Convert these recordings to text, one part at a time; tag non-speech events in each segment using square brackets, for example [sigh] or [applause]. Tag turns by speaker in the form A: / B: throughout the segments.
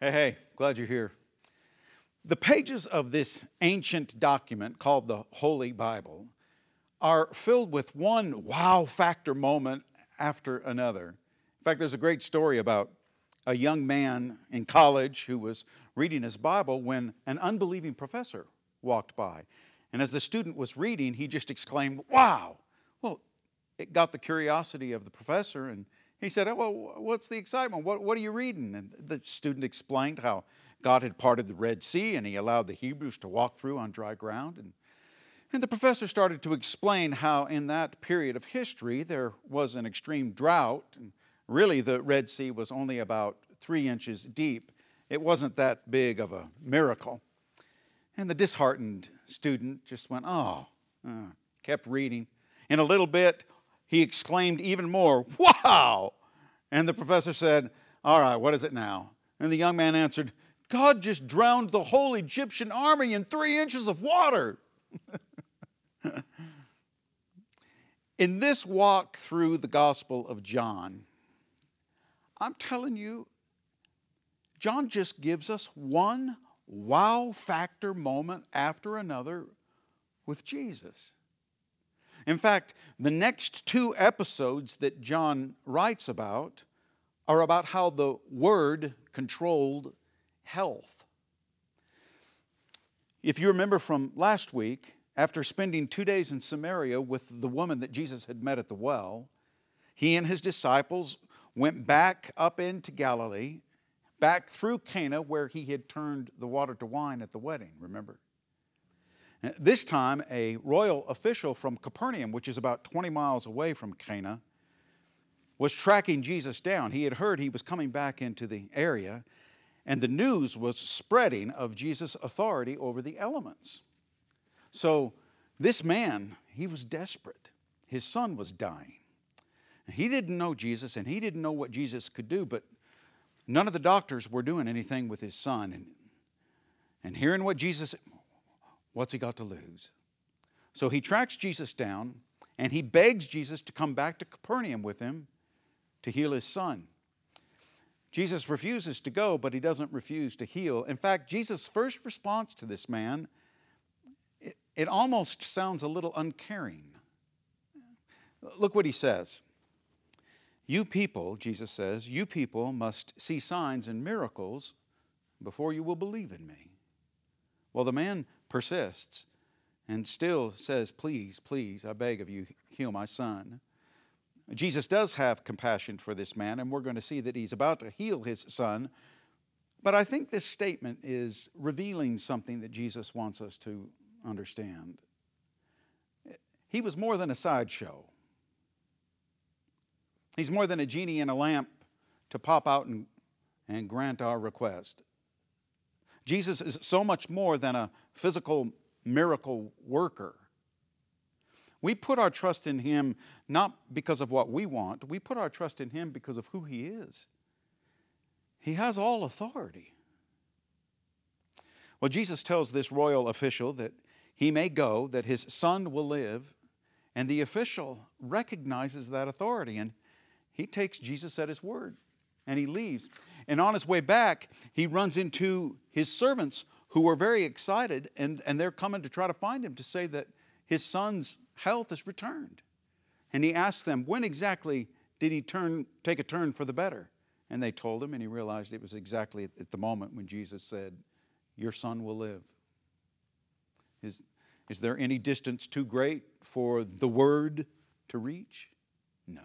A: Hey, hey, glad you're here. The pages of this ancient document called the Holy Bible are filled with one wow factor moment after another. In fact, there's a great story about a young man in college who was reading his Bible when an unbelieving professor walked by. And as the student was reading, he just exclaimed, Wow! Well, it got the curiosity of the professor, and he said, oh, Well, what's the excitement? What, what are you reading? And the student explained how God had parted the Red Sea and he allowed the Hebrews to walk through on dry ground. And, and the professor started to explain how, in that period of history, there was an extreme drought. And really, the Red Sea was only about three inches deep. It wasn't that big of a miracle. And the disheartened student just went, Oh, uh, kept reading. In a little bit, he exclaimed even more, Wow! And the professor said, All right, what is it now? And the young man answered, God just drowned the whole Egyptian army in three inches of water. [laughs] in this walk through the Gospel of John, I'm telling you, John just gives us one wow factor moment after another with Jesus. In fact, the next two episodes that John writes about are about how the Word controlled health. If you remember from last week, after spending two days in Samaria with the woman that Jesus had met at the well, he and his disciples went back up into Galilee, back through Cana, where he had turned the water to wine at the wedding, remember? This time, a royal official from Capernaum, which is about 20 miles away from Cana, was tracking Jesus down. He had heard he was coming back into the area, and the news was spreading of Jesus' authority over the elements. So, this man, he was desperate. His son was dying. He didn't know Jesus, and he didn't know what Jesus could do, but none of the doctors were doing anything with his son. And, and hearing what Jesus What's he got to lose? So he tracks Jesus down and he begs Jesus to come back to Capernaum with him to heal his son. Jesus refuses to go, but he doesn't refuse to heal. In fact, Jesus' first response to this man, it, it almost sounds a little uncaring. Look what he says. You people, Jesus says, you people must see signs and miracles before you will believe in me. Well, the man persists and still says, Please, please, I beg of you, heal my son. Jesus does have compassion for this man, and we're going to see that he's about to heal his son. But I think this statement is revealing something that Jesus wants us to understand. He was more than a sideshow, he's more than a genie in a lamp to pop out and, and grant our request. Jesus is so much more than a physical miracle worker. We put our trust in Him not because of what we want, we put our trust in Him because of who He is. He has all authority. Well, Jesus tells this royal official that he may go, that his son will live, and the official recognizes that authority and he takes Jesus at his word and he leaves. And on his way back, he runs into his servants who were very excited and, and they're coming to try to find him to say that his son's health has returned. And he asks them, when exactly did he turn, take a turn for the better? And they told him, and he realized it was exactly at the moment when Jesus said, Your son will live. Is, is there any distance too great for the word to reach? No.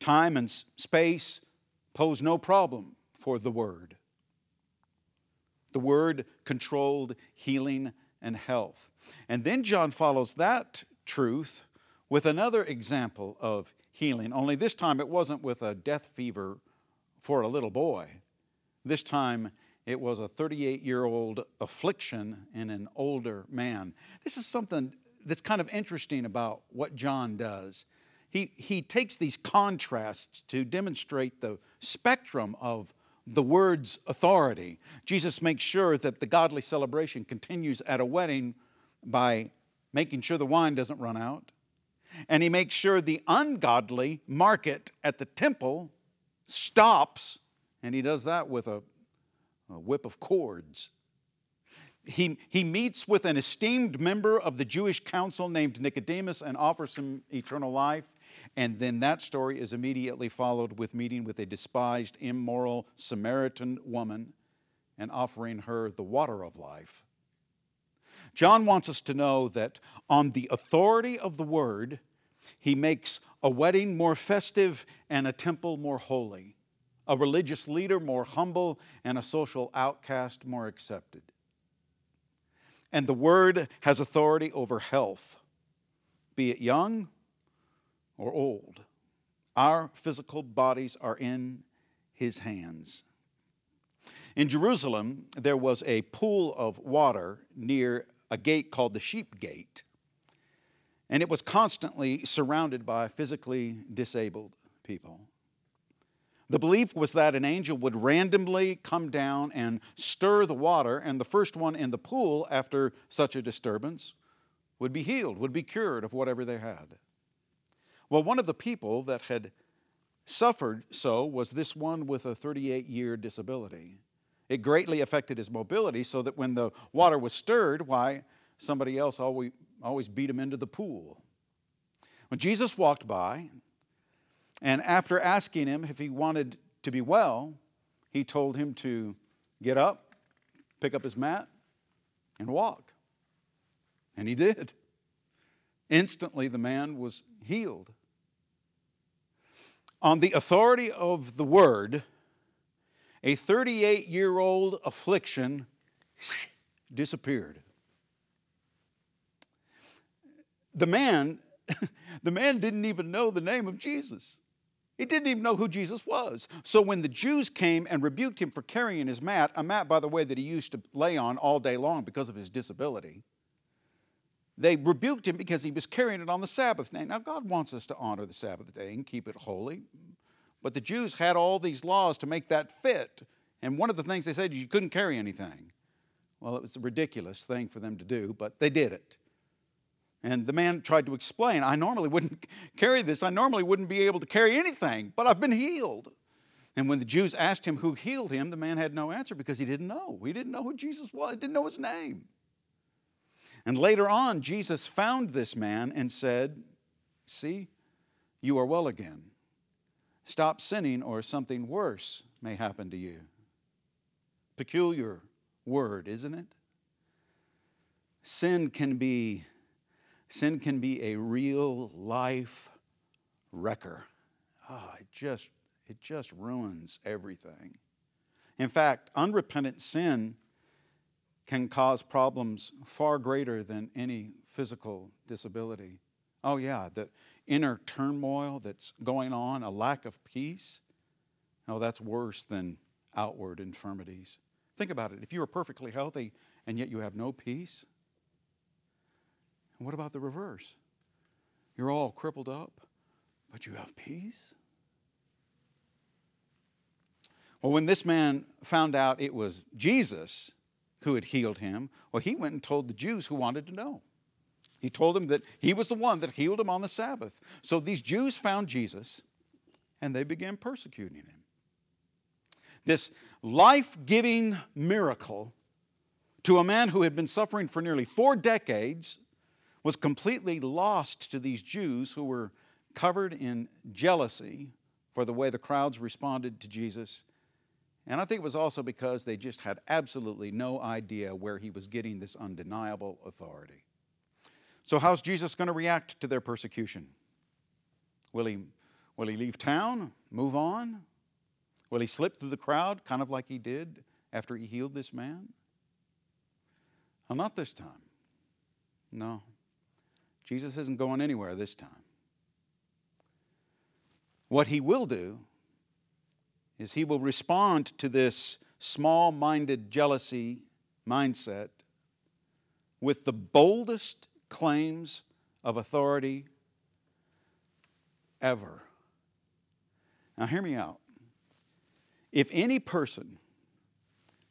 A: Time and space pose no problem for the word. The word controlled healing and health. And then John follows that truth with another example of healing, only this time it wasn't with a death fever for a little boy. This time it was a 38 year old affliction in an older man. This is something that's kind of interesting about what John does. He, he takes these contrasts to demonstrate the spectrum of the word's authority. Jesus makes sure that the godly celebration continues at a wedding by making sure the wine doesn't run out. And he makes sure the ungodly market at the temple stops And he does that with a, a whip of cords. He, he meets with an esteemed member of the Jewish council named Nicodemus and offers him eternal life. And then that story is immediately followed with meeting with a despised, immoral Samaritan woman and offering her the water of life. John wants us to know that on the authority of the word, he makes a wedding more festive and a temple more holy, a religious leader more humble, and a social outcast more accepted. And the word has authority over health, be it young or old. Our physical bodies are in his hands. In Jerusalem, there was a pool of water near a gate called the Sheep Gate, and it was constantly surrounded by physically disabled people. The belief was that an angel would randomly come down and stir the water, and the first one in the pool after such a disturbance would be healed, would be cured of whatever they had. Well, one of the people that had suffered so was this one with a 38 year disability. It greatly affected his mobility, so that when the water was stirred, why, somebody else always, always beat him into the pool. When Jesus walked by, and after asking him if he wanted to be well, he told him to get up, pick up his mat, and walk. And he did. Instantly, the man was healed. On the authority of the word, a 38 year old affliction disappeared. The man, [laughs] the man didn't even know the name of Jesus. He didn't even know who Jesus was. So when the Jews came and rebuked him for carrying his mat, a mat, by the way, that he used to lay on all day long because of his disability, they rebuked him because he was carrying it on the Sabbath day. Now, God wants us to honor the Sabbath day and keep it holy. But the Jews had all these laws to make that fit. And one of the things they said is you couldn't carry anything. Well, it was a ridiculous thing for them to do, but they did it. And the man tried to explain, I normally wouldn't [laughs] carry this. I normally wouldn't be able to carry anything, but I've been healed. And when the Jews asked him who healed him, the man had no answer because he didn't know. He didn't know who Jesus was, he didn't know his name. And later on, Jesus found this man and said, See, you are well again. Stop sinning, or something worse may happen to you. Peculiar word, isn't it? Sin can be sin can be a real life wrecker. Ah, oh, it just it just ruins everything. In fact, unrepentant sin can cause problems far greater than any physical disability. Oh, yeah, the inner turmoil that's going on, a lack of peace. Oh, that's worse than outward infirmities. Think about it. If you are perfectly healthy and yet you have no peace, and what about the reverse? You're all crippled up, but you have peace? Well, when this man found out it was Jesus who had healed him, well, he went and told the Jews who wanted to know. He told them that he was the one that healed him on the Sabbath. So these Jews found Jesus and they began persecuting him. This life giving miracle to a man who had been suffering for nearly four decades was completely lost to these Jews who were covered in jealousy for the way the crowds responded to Jesus and I think it was also because they just had absolutely no idea where he was getting this undeniable authority. So, how's Jesus going to react to their persecution? Will he, will he leave town, move on? Will he slip through the crowd, kind of like he did after he healed this man? Well, not this time. No. Jesus isn't going anywhere this time. What he will do is he will respond to this small minded jealousy mindset with the boldest claims of authority ever. Now, hear me out. If any person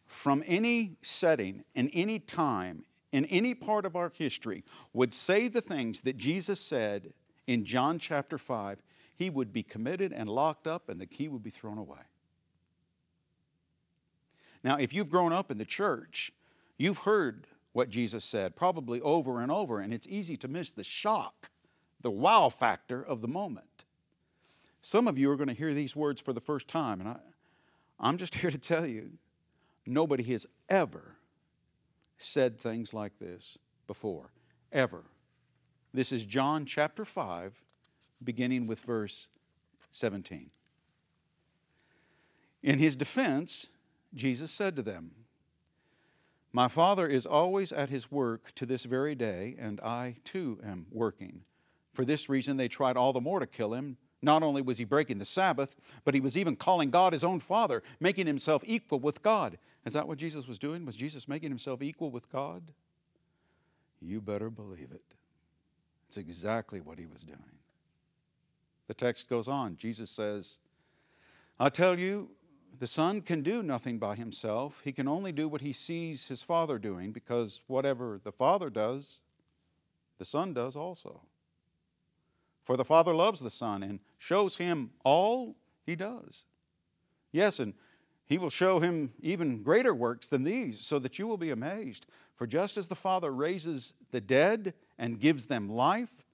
A: from any setting, in any time, in any part of our history would say the things that Jesus said in John chapter 5, he would be committed and locked up and the key would be thrown away. Now, if you've grown up in the church, you've heard what Jesus said, probably over and over, and it's easy to miss the shock, the wow factor of the moment. Some of you are going to hear these words for the first time, and I, I'm just [laughs] here to tell you nobody has ever said things like this before, ever. This is John chapter 5, beginning with verse 17. In his defense, Jesus said to them, My Father is always at his work to this very day, and I too am working. For this reason, they tried all the more to kill him. Not only was he breaking the Sabbath, but he was even calling God his own Father, making himself equal with God. Is that what Jesus was doing? Was Jesus making himself equal with God? You better believe it. It's exactly what he was doing. The text goes on. Jesus says, I tell you, the Son can do nothing by himself. He can only do what he sees his Father doing, because whatever the Father does, the Son does also. For the Father loves the Son and shows him all he does. Yes, and he will show him even greater works than these, so that you will be amazed. For just as the Father raises the dead and gives them life,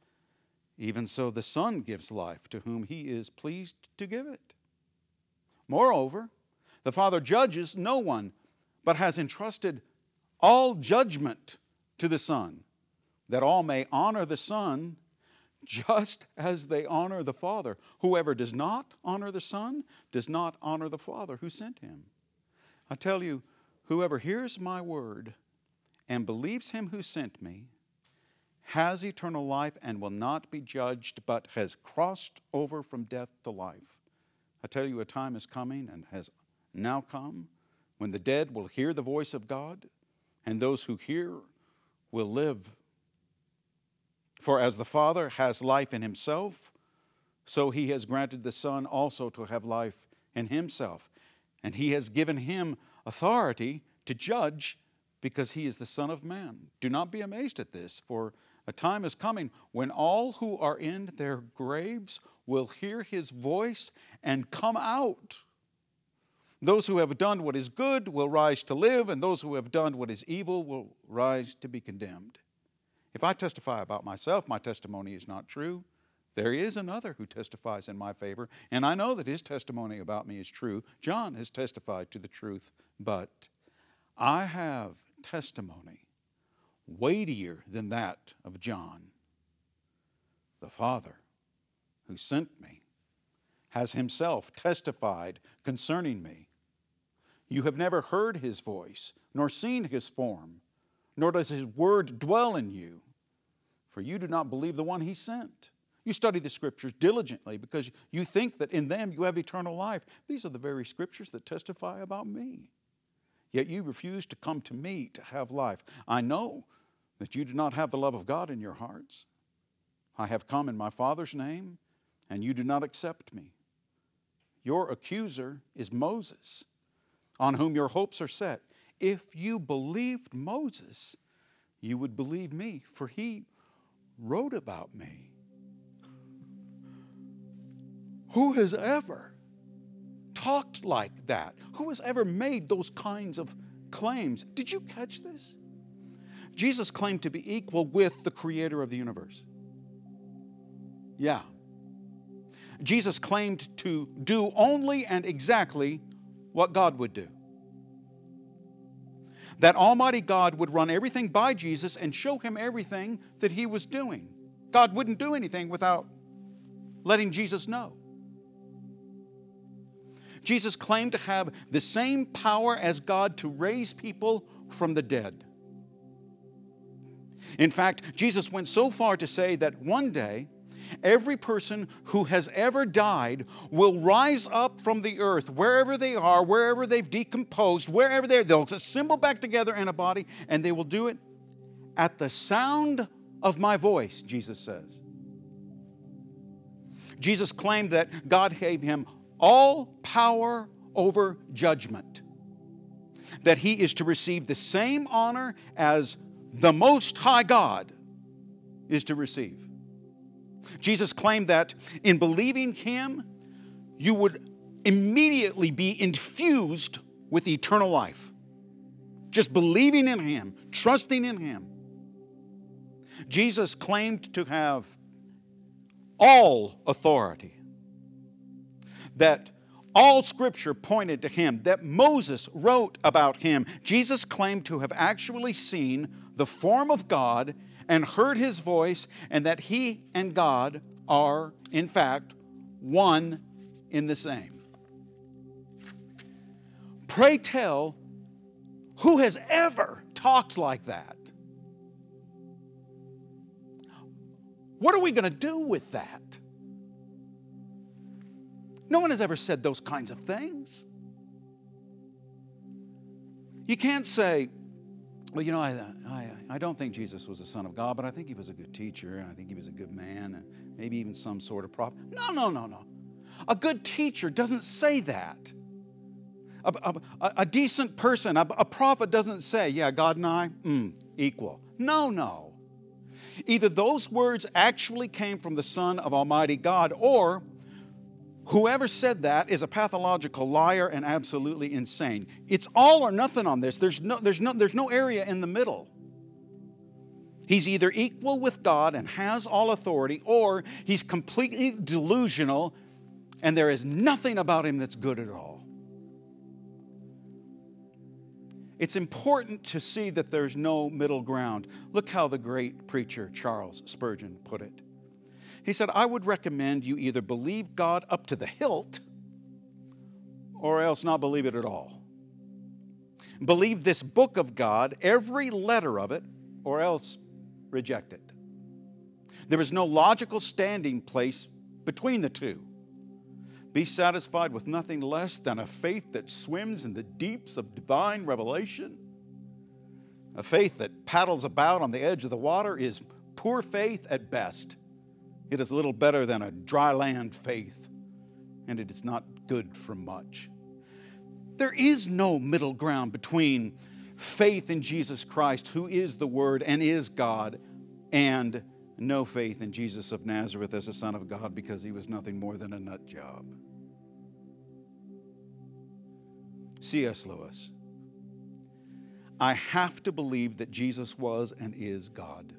A: even so the Son gives life to whom he is pleased to give it. Moreover, the Father judges no one, but has entrusted all judgment to the Son, that all may honor the Son just as they honor the Father. Whoever does not honor the Son does not honor the Father who sent him. I tell you, whoever hears my word and believes him who sent me has eternal life and will not be judged, but has crossed over from death to life. I tell you, a time is coming and has now come when the dead will hear the voice of God, and those who hear will live. For as the Father has life in himself, so he has granted the Son also to have life in himself. And he has given him authority to judge because he is the Son of Man. Do not be amazed at this, for a time is coming when all who are in their graves will hear his voice and come out. Those who have done what is good will rise to live, and those who have done what is evil will rise to be condemned. If I testify about myself, my testimony is not true. There is another who testifies in my favor, and I know that his testimony about me is true. John has testified to the truth, but I have testimony weightier than that of John. The Father who sent me has himself testified concerning me. You have never heard his voice, nor seen his form nor does his word dwell in you, for you do not believe the one he sent. You study the scriptures diligently because you think that in them you have eternal life. These are the very scriptures that testify about me. Yet you refuse to come to me to have life. I know that you do not have the love of God in your hearts. I have come in my Father's name, and you do not accept me. Your accuser is Moses, on whom your hopes are set. If you believed Moses, you would believe me, for he wrote about me. Who has ever talked like that? Who has ever made those kinds of claims? Did you catch this? Jesus claimed to be equal with the creator of the universe. Yeah. Jesus claimed to do only and exactly what God would do that Almighty God would run everything by Jesus and show him everything that he was doing. God wouldn't do anything without letting Jesus know. Jesus claimed to have the same power as God to raise people from the dead. In fact, Jesus went so far to say that one day, Every person who has ever died will rise up from the earth, wherever they are, wherever they've decomposed, wherever they're, they'll assemble back together in a body, and they will do it at the sound of my voice, Jesus says. Jesus claimed that God gave him all power over judgment, that he is to receive the same honor as the Most High God is to receive. Jesus claimed that in believing him, you would immediately be infused with eternal life. Just believing in Him, trusting in Him. Jesus claimed to have all authority, that all scripture pointed to him, that Moses wrote about him. Jesus claimed to have actually seen the form of God and heard his voice, and that he and God are, in fact, one in the same. Pray tell, who has ever talked like that? What are we going to do with that? No one has ever said those kinds of things. You can't say, well, you know, I, I, I don't think Jesus was the Son of God, but I think he was a good teacher, and I think he was a good man, and maybe even some sort of prophet. No, no, no, no. A good teacher doesn't say that. A, a, a decent person, a, a, prophet doesn't say, yeah, God and I, mm, equal. No, no. Either those words actually came from the Son of Almighty God, or Whoever said that is a pathological liar and absolutely insane. It's all or nothing on this. There's no, there's no, there's no area in the middle. He's either equal with God and has all authority, or he's completely delusional and there is nothing about him that's good at all. It's important to see that there's no middle ground. Look how the great preacher Charles Spurgeon put it. He said, I would recommend you either believe God up to the hilt or else not believe it at all. Believe this book of God, every letter of it, or else reject it. There is no logical standing place between the two. Be satisfied with nothing less than a faith that swims in the deeps of divine revelation. A faith that paddles about on the edge of the water is poor faith at best. It is little better than a dry land faith, and it is not good for much. There is no middle ground between faith in Jesus Christ, who is the Word and is God, and no faith in Jesus of Nazareth as a Son of God because he was nothing more than a nut job. C.S. Lewis. I have to believe that Jesus was and is God.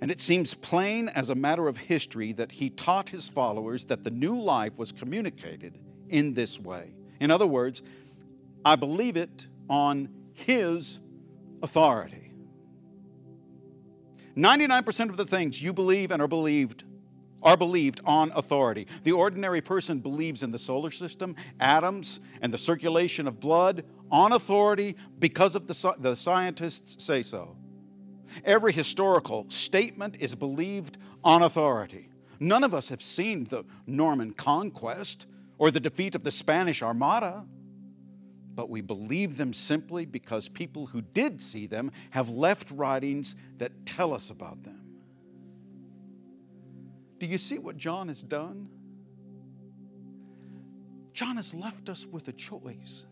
A: And it seems plain as a matter of history that he taught his followers that the new life was communicated in this way. In other words, I believe it on his authority. 99% of the things you believe and are believed are believed on authority. The ordinary person believes in the solar system, atoms, and the circulation of blood on authority because of the, the scientists say so. Every historical statement is believed on authority. None of us have seen the Norman conquest or the defeat of the Spanish Armada, but we believe them simply because people who did see them have left writings that tell us about them. Do you see what John has done? John has left us with a choice.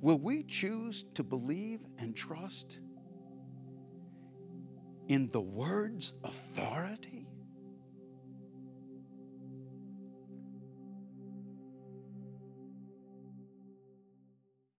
A: Will we choose to believe and trust in the word's authority?